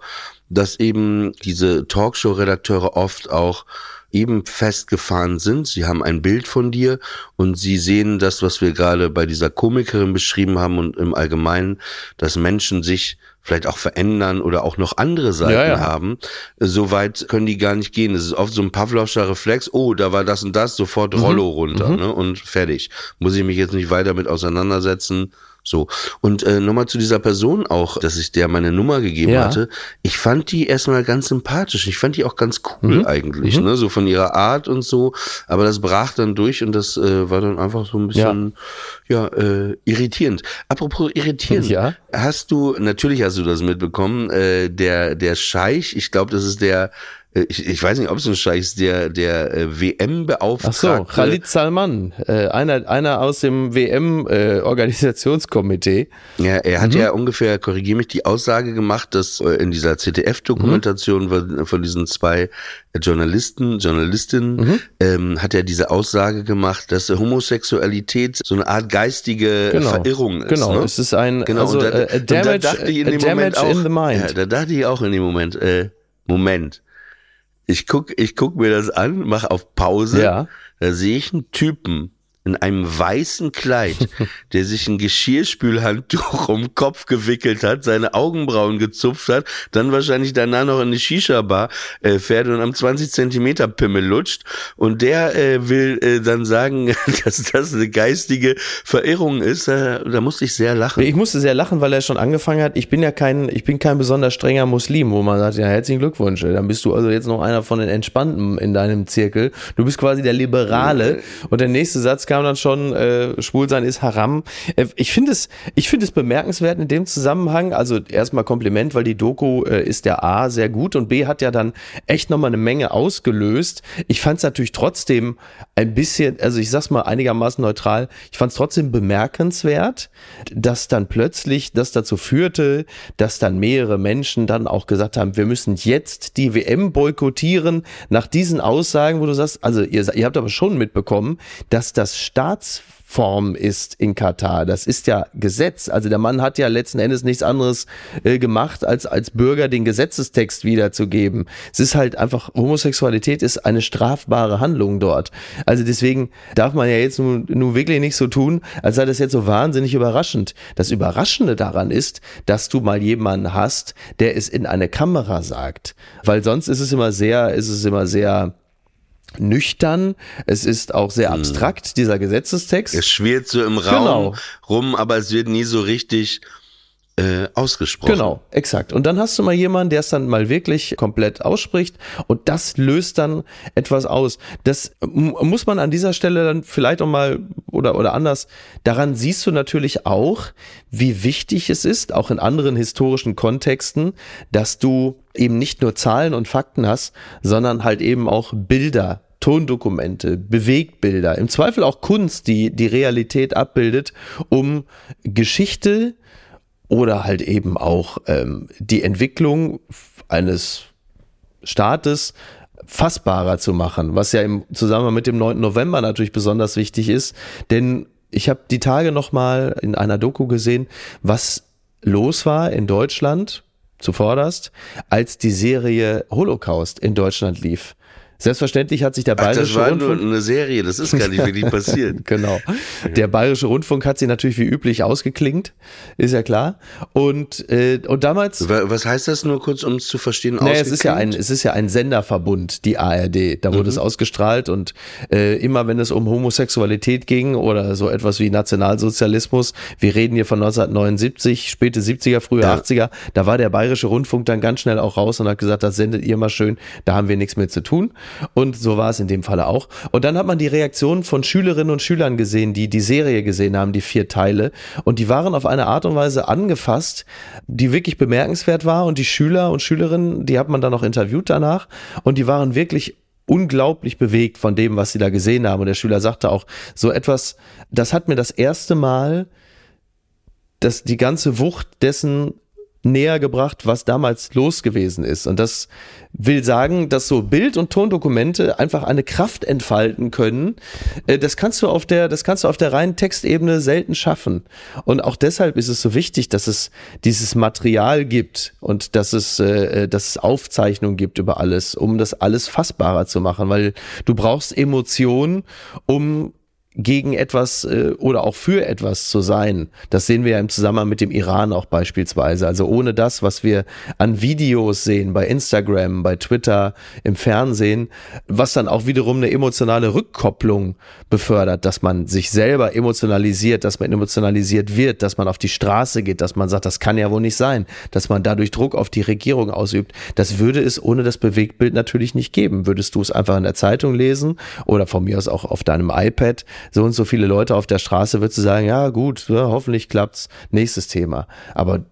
dass eben diese Talkshow-Redakteure oft auch eben festgefahren sind. Sie haben ein Bild von dir und sie sehen das, was wir gerade bei dieser Komikerin beschrieben haben und im Allgemeinen, dass Menschen sich vielleicht auch verändern oder auch noch andere Seiten Ja, ja. haben. So weit können die gar nicht gehen. Es ist oft so ein Pavlovscher Reflex, oh, da war das und das, sofort Mhm. Rollo runter ne? und fertig. Muss ich mich jetzt nicht weiter mit auseinandersetzen. So. Und äh, nochmal zu dieser Person auch, dass ich der meine Nummer gegeben Ja. hatte. Ich fand die erstmal ganz sympathisch. Ich fand die auch ganz cool Mhm. eigentlich, ne? So von ihrer Art und so. Aber das brach dann durch und das äh, war dann einfach so ein bisschen, ja, äh, irritierend. Apropos irritierend. Ja. Hast du, natürlich hast du das mitbekommen, äh, der, der Scheich, ich glaube, das ist der, ich, ich weiß nicht, ob es ein Scheich ist, der, der äh, Ach so, WM-Beauftragte. Khalid Salman, äh, einer, einer aus dem WM-Organisationskomitee. Ja, er Mhm. hat ja ungefähr, korrigier mich, die Aussage gemacht, dass äh, in dieser ZDF-Dokumentation von, von diesen zwei äh, Journalisten, Journalistinnen, Mhm. ähm, hat er diese Aussage gemacht, dass äh, Homosexualität so eine Art geistige Genau. Verirrung ist. Genau, ne? es ist ein Genau, also, und da, äh, a und da damage, dachte ich in a dem damage Moment auch, in the mind. Ja, da dachte ich auch in dem Moment, äh, Moment. Ich guck, ich guck mir das an, mach auf Pause. Ja. Da sehe ich einen Typen in einem weißen Kleid, der sich ein Geschirrspülhandtuch um den Kopf gewickelt hat, seine Augenbrauen gezupft hat, dann wahrscheinlich danach noch in eine Shisha-Bar äh, fährt und am 20 Zentimeter Pimmel lutscht. Und der äh, will äh, dann sagen, dass das eine geistige Verirrung ist. Äh, da musste ich sehr lachen. Ich musste sehr lachen, weil er schon angefangen hat. Ich bin ja kein, ich bin kein besonders strenger Muslim, wo man sagt, ja, herzlichen Glückwunsch. Dann bist du also jetzt noch einer von den Entspannten in deinem Zirkel. Du bist quasi der Liberale. Und der nächste Satz kam dann schon, äh, Schwulsein ist Haram. Äh, ich finde es, ich finde es bemerkenswert in dem Zusammenhang. Also erstmal Kompliment, weil die Doku äh, ist der A sehr gut und B hat ja dann echt nochmal eine Menge ausgelöst. Ich fand es natürlich trotzdem ein bisschen, also ich sag's mal einigermaßen neutral, ich fand es trotzdem bemerkenswert, dass dann plötzlich das dazu führte, dass dann mehrere Menschen dann auch gesagt haben, wir müssen jetzt die WM boykottieren nach diesen Aussagen, wo du sagst, also ihr, ihr habt aber schon mitbekommen, dass das Staatsform ist in Katar. Das ist ja Gesetz. Also der Mann hat ja letzten Endes nichts anderes äh, gemacht, als als Bürger den Gesetzestext wiederzugeben. Es ist halt einfach, Homosexualität ist eine strafbare Handlung dort. Also deswegen darf man ja jetzt nun, nun wirklich nicht so tun, als sei das jetzt so wahnsinnig überraschend. Das Überraschende daran ist, dass du mal jemanden hast, der es in eine Kamera sagt. Weil sonst ist es immer sehr, ist es immer sehr nüchtern. Es ist auch sehr abstrakt, dieser Gesetzestext. Es schwirrt so im Raum Genau. rum, aber es wird nie so richtig äh, ausgesprochen. Genau, exakt. Und dann hast du mal jemanden, der es dann mal wirklich komplett ausspricht und das löst dann etwas aus. Das muss man an dieser Stelle dann vielleicht auch mal oder, oder anders. Daran siehst du natürlich auch, wie wichtig es ist, auch in anderen historischen Kontexten, dass du eben nicht nur Zahlen und Fakten hast, sondern halt eben auch Bilder. Tondokumente, Bewegtbilder, im Zweifel auch Kunst, die die Realität abbildet, um Geschichte oder halt eben auch ähm, die Entwicklung eines Staates fassbarer zu machen, was ja im Zusammenhang mit dem 9. November natürlich besonders wichtig ist, denn ich habe die Tage noch mal in einer Doku gesehen, was los war in Deutschland zuvorderst, als die Serie Holocaust in Deutschland lief. Selbstverständlich hat sich der Ach, das Bayerische war nur Rundfunk eine Serie, das ist gar nicht wirklich passiert. Genau. Der Bayerische Rundfunk hat sie natürlich wie üblich ausgeklingt, ist ja klar. Und, äh, und damals. Wa- Was heißt das nur kurz, um es zu verstehen? Naja, es ist ja ein, es ist ja ein Senderverbund, die ARD. Da wurde Mhm. es ausgestrahlt und äh, immer wenn es um Homosexualität ging oder so etwas wie Nationalsozialismus, wir reden hier von 1979, späte 70er, frühe Ja. 80er, da war der Bayerische Rundfunk dann ganz schnell auch raus und hat gesagt, das sendet ihr mal schön, da haben wir nichts mehr zu tun. Und so war es in dem Falle auch. Und dann hat man die Reaktionen von Schülerinnen und Schülern gesehen, die die Serie gesehen haben, die vier Teile. Und die waren auf eine Art und Weise angefasst, die wirklich bemerkenswert war. Und die Schüler und Schülerinnen, die hat man dann auch interviewt danach. Und die waren wirklich unglaublich bewegt von dem, was sie da gesehen haben. Und der Schüler sagte auch, so etwas, das hat mir das erste Mal das, die ganze Wucht dessen näher gebracht, was damals los gewesen ist. Und das will sagen, dass so Bild- und Tondokumente einfach eine Kraft entfalten können. Äh, Das kannst du auf der, das kannst du auf der reinen Textebene selten schaffen. Und auch deshalb ist es so wichtig, dass es dieses Material gibt und dass es, äh, dass es Aufzeichnungen gibt über alles, um das alles fassbarer zu machen, weil du brauchst Emotionen, um gegen etwas äh, oder auch für etwas zu sein. Das sehen wir ja im Zusammenhang mit dem Iran auch beispielsweise. Also ohne das, was wir an Videos sehen bei Instagram, bei Twitter, im Fernsehen, was dann auch wiederum eine emotionale Rückkopplung befördert, dass man sich selber emotionalisiert, dass man emotionalisiert wird, dass man auf die Straße geht, dass man sagt, das kann ja wohl nicht sein, dass man dadurch Druck auf die Regierung ausübt. Das würde es ohne das Bewegtbild natürlich nicht geben. Würdest du es einfach in der Zeitung lesen oder von mir aus auch auf deinem iPad, so und so viele Leute auf der Straße, würdest du sagen, ja gut, ja, hoffentlich klappt's. Nächstes Thema. Aber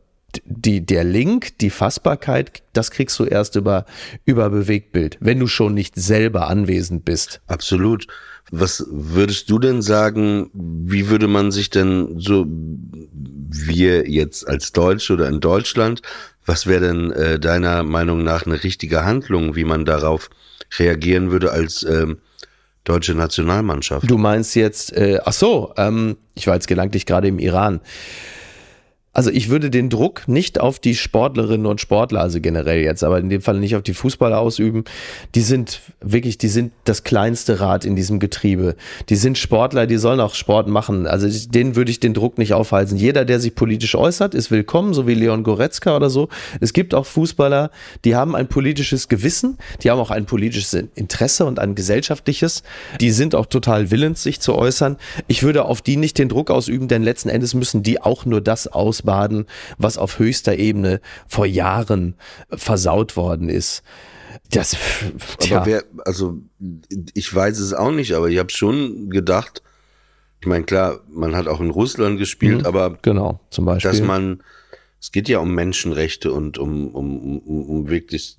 die, der Link, die Fassbarkeit, das kriegst du erst über, über Bewegtbild, wenn du schon nicht selber anwesend bist. Absolut. Was würdest du denn sagen, wie würde man sich denn so, wir jetzt als Deutsche oder in Deutschland, was wäre denn äh, deiner Meinung nach eine richtige Handlung, wie man darauf reagieren würde als ähm, deutsche Nationalmannschaft? Du meinst jetzt, äh, ach so, ähm, ich war jetzt gedanklich gerade im Iran. Also ich würde den Druck nicht auf die Sportlerinnen und Sportler, also generell jetzt, aber in dem Fall nicht auf die Fußballer ausüben. Die sind wirklich, die sind das kleinste Rad in diesem Getriebe. Die sind Sportler, die sollen auch Sport machen. Also denen würde ich den Druck nicht aufhalten. Jeder, der sich politisch äußert, ist willkommen, so wie Leon Goretzka oder so. Es gibt auch Fußballer, die haben ein politisches Gewissen, die haben auch ein politisches Interesse und ein gesellschaftliches. Die sind auch total willens, sich zu äußern. Ich würde auf die nicht den Druck ausüben, denn letzten Endes müssen die auch nur das aus Wiesbaden, was auf höchster Ebene vor Jahren versaut worden ist. Das, tja. aber wer, also ich weiß es auch nicht, aber ich habe schon gedacht, ich meine, klar, man hat auch in Russland gespielt, mhm, aber genau, zum Beispiel. dass man, es geht ja um Menschenrechte und um, um, um, um wirklich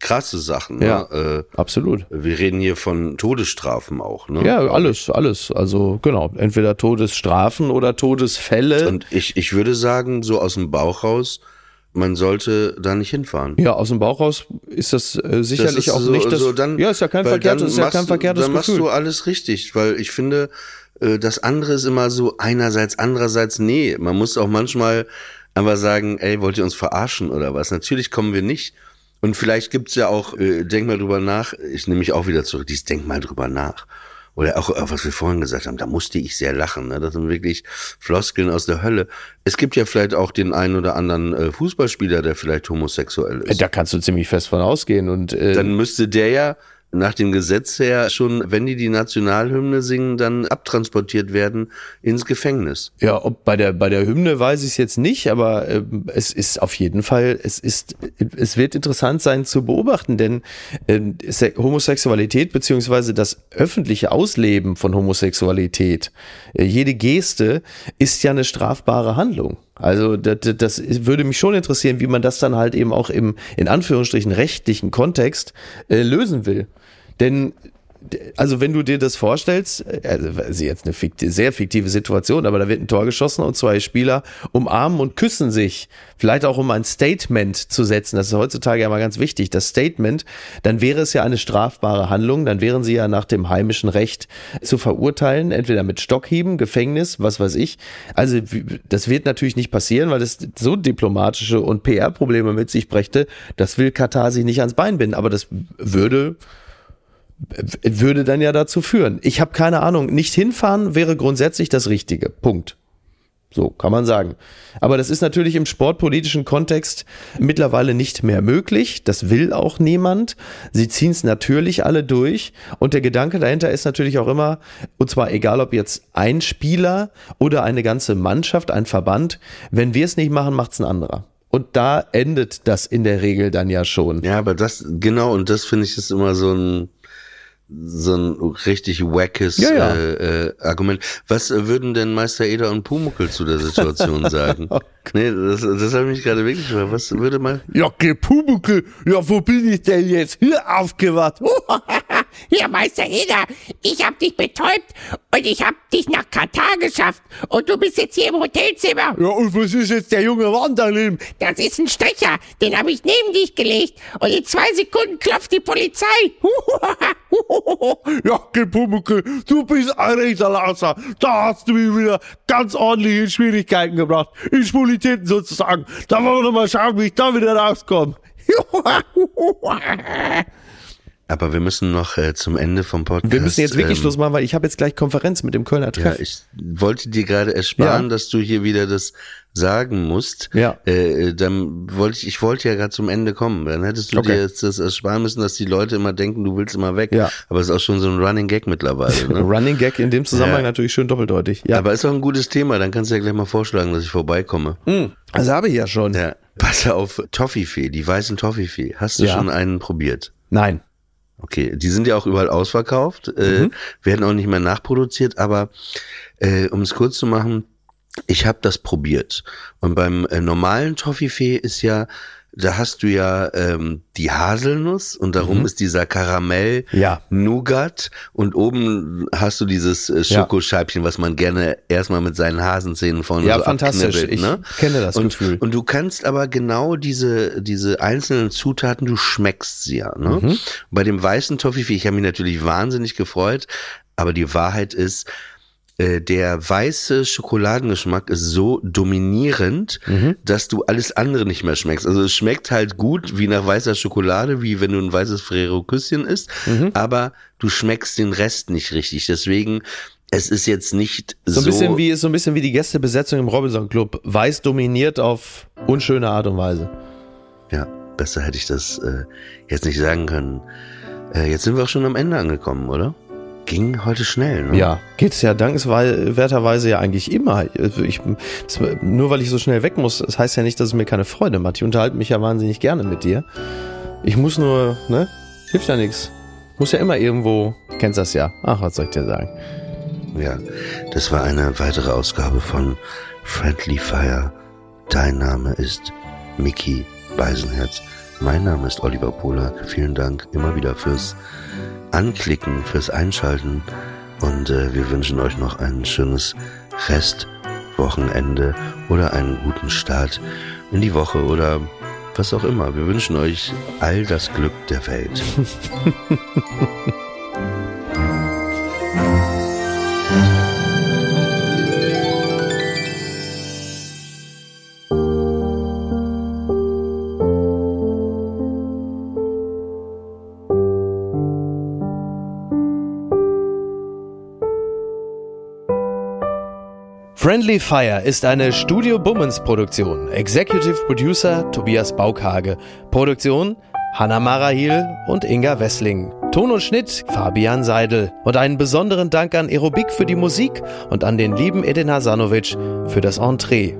krasse Sachen. Ne? Ja, äh, absolut. Wir reden hier von Todesstrafen auch. Ne? Ja, alles, alles. Also genau, entweder Todesstrafen oder Todesfälle. Und ich, ich würde sagen, so aus dem Bauch raus, man sollte da nicht hinfahren. Ja, aus dem Bauch raus ist das äh, sicherlich das auch so, nicht das. So dann, ja, ist ja kein verkehrtes, ist ja kein verkehrtes Dann Gefühl. machst du alles richtig, weil ich finde, äh, das andere ist immer so einerseits, andererseits nee. Man muss auch manchmal einfach sagen, ey, wollt ihr uns verarschen oder was? Natürlich kommen wir nicht. Und vielleicht gibt's ja auch, äh, denk mal drüber nach, ich nehme mich auch wieder zurück, dieses Denk mal drüber nach. Oder auch, auch, was wir vorhin gesagt haben, da musste ich sehr lachen. Ne? Das sind wirklich Floskeln aus der Hölle. Es gibt ja vielleicht auch den einen oder anderen äh, Fußballspieler, der vielleicht homosexuell ist. Da kannst du ziemlich fest von ausgehen. Und äh, dann müsste der ja nach dem Gesetz her schon, wenn die die Nationalhymne singen, dann abtransportiert werden ins Gefängnis. Ja, ob bei der bei der Hymne weiß ich es jetzt nicht, aber äh, es ist auf jeden Fall, es ist, es wird interessant sein zu beobachten, denn äh, Homosexualität beziehungsweise das öffentliche Ausleben von Homosexualität, äh, jede Geste ist ja eine strafbare Handlung. Also das, das würde mich schon interessieren, wie man das dann halt eben auch im in Anführungsstrichen rechtlichen Kontext äh, lösen will. Denn also wenn du dir das vorstellst, also jetzt eine fiktive, sehr fiktive Situation, aber da wird ein Tor geschossen und zwei Spieler umarmen und küssen sich, vielleicht auch um ein Statement zu setzen, das ist heutzutage ja mal ganz wichtig, das Statement, dann wäre es ja eine strafbare Handlung, dann wären sie ja nach dem heimischen Recht zu verurteilen, entweder mit Stockhieben, Gefängnis, was weiß ich. Also das wird natürlich nicht passieren, weil das so diplomatische und PR-Probleme mit sich brächte, das will Katar sich nicht ans Bein binden, aber das würde würde dann ja dazu führen. Ich habe keine Ahnung. Nicht hinfahren wäre grundsätzlich das Richtige. Punkt. So kann man sagen. Aber das ist natürlich im sportpolitischen Kontext mittlerweile nicht mehr möglich. Das will auch niemand. Sie ziehen es natürlich alle durch. Und der Gedanke dahinter ist natürlich auch immer, und zwar egal ob jetzt ein Spieler oder eine ganze Mannschaft, ein Verband, wenn wir es nicht machen, macht es ein anderer. Und da endet das in der Regel dann ja schon. Ja, aber das, genau, und das finde ich ist immer so ein, so ein richtig wackes ja, ja. Äh, äh, Argument. Was äh, würden denn Meister Eder und Pumuckel zu der Situation sagen? nee, das, das habe ich mich gerade wirklich gefragt. Was würde mal... Ja, Pumuckel, ja, wo bin ich denn jetzt? Hier aufgewacht. Ja, Meister Eder, ich hab dich betäubt und ich hab dich nach Katar geschafft und du bist jetzt hier im Hotelzimmer. Ja, und was ist jetzt der junge Mann daneben? Das ist ein Stricher, den habe ich neben dich gelegt und in zwei Sekunden klopft die Polizei. ja, Pumuckel, du bist ein rechter Lasser. Da hast du mich wieder ganz ordentlich in Schwierigkeiten gebracht. In Schwulitäten sozusagen. Da wollen wir mal schauen, wie ich da wieder rauskomme. Aber wir müssen noch äh, zum Ende vom Podcast. Wir müssen jetzt wirklich ähm, Schluss machen, weil ich habe jetzt gleich Konferenz mit dem Kölner Ja, Treff. ich wollte dir gerade ersparen, Ja. dass du hier wieder das sagen musst. Ja. Äh, dann wollte ich, ich wollte ja gerade zum Ende kommen. Dann hättest du Okay. dir jetzt das ersparen müssen, dass die Leute immer denken, du willst immer weg. Ja. Aber es ist auch schon so ein Running Gag mittlerweile. Ne? Running Gag in dem Zusammenhang Ja. natürlich schön doppeldeutig. Ja, Aber ist auch ein gutes Thema. Dann kannst du ja gleich mal vorschlagen, dass ich vorbeikomme. also habe ich ja schon. Ja. Pass auf, Toffifee, die weißen Toffifee. Hast du Ja. schon einen probiert? Nein. Okay, die sind ja auch überall ausverkauft, äh, Mhm. werden auch nicht mehr nachproduziert, aber äh, um es kurz zu machen, ich habe das probiert. Und beim äh, normalen Toffifee ist ja, da hast du ja ähm, die Haselnuss und darum ist dieser Karamell Mhm. Ja. Nougat und oben hast du dieses äh, Schokoscheibchen, was man gerne erstmal mit seinen Hasenzähnen vorne Ja, so fantastisch. Ich ne? kenne das und, Gefühl. Und du kannst aber genau diese, diese einzelnen Zutaten, du schmeckst sie ja. Ne? Mhm. Bei dem weißen Toffifee, ich habe mich natürlich wahnsinnig gefreut, aber die Wahrheit ist, der weiße Schokoladengeschmack ist so dominierend, Mhm. dass du alles andere nicht mehr schmeckst. Also es schmeckt halt gut wie nach weißer Schokolade, wie wenn du ein weißes Ferrero-Küsschen isst, Mhm. aber du schmeckst den Rest nicht richtig. Deswegen, es ist jetzt nicht So so... ein bisschen wie so ein bisschen wie die Gästebesetzung im Robinson Club. Weiß dominiert auf unschöne Art und Weise. Ja, besser hätte ich das äh, jetzt nicht sagen können. Äh, jetzt sind wir auch schon am Ende angekommen, oder? Ging heute schnell, ne? Ja, geht's ja dankenswerterweise ja eigentlich immer. Also Ich, nur weil ich so schnell weg muss, das heißt ja nicht, dass es mir keine Freude macht. Ich unterhalte mich ja wahnsinnig gerne mit dir. Ich muss nur, ne? Hilft ja nichts. Muss ja immer irgendwo, kennst das ja. Ach, was soll ich dir sagen? Ja, das war eine weitere Ausgabe von Friendly Fire. Dein Name ist Mickey Beisenherz. Mein Name ist Oliver Polak. Vielen Dank immer wieder fürs Anklicken, fürs Einschalten und äh, wir wünschen euch noch ein schönes Restwochenende oder einen guten Start in die Woche oder was auch immer. Wir wünschen euch all das Glück der Welt. Friendly Fire ist eine Studio Bummens Produktion. Executive Producer Tobias Baukhage. Produktion Hanna Marahil und Inga Wessling. Ton und Schnitt Fabian Seidel. Und einen besonderen Dank an Aerobik für die Musik und an den lieben Edin Hasanovic für das Entree.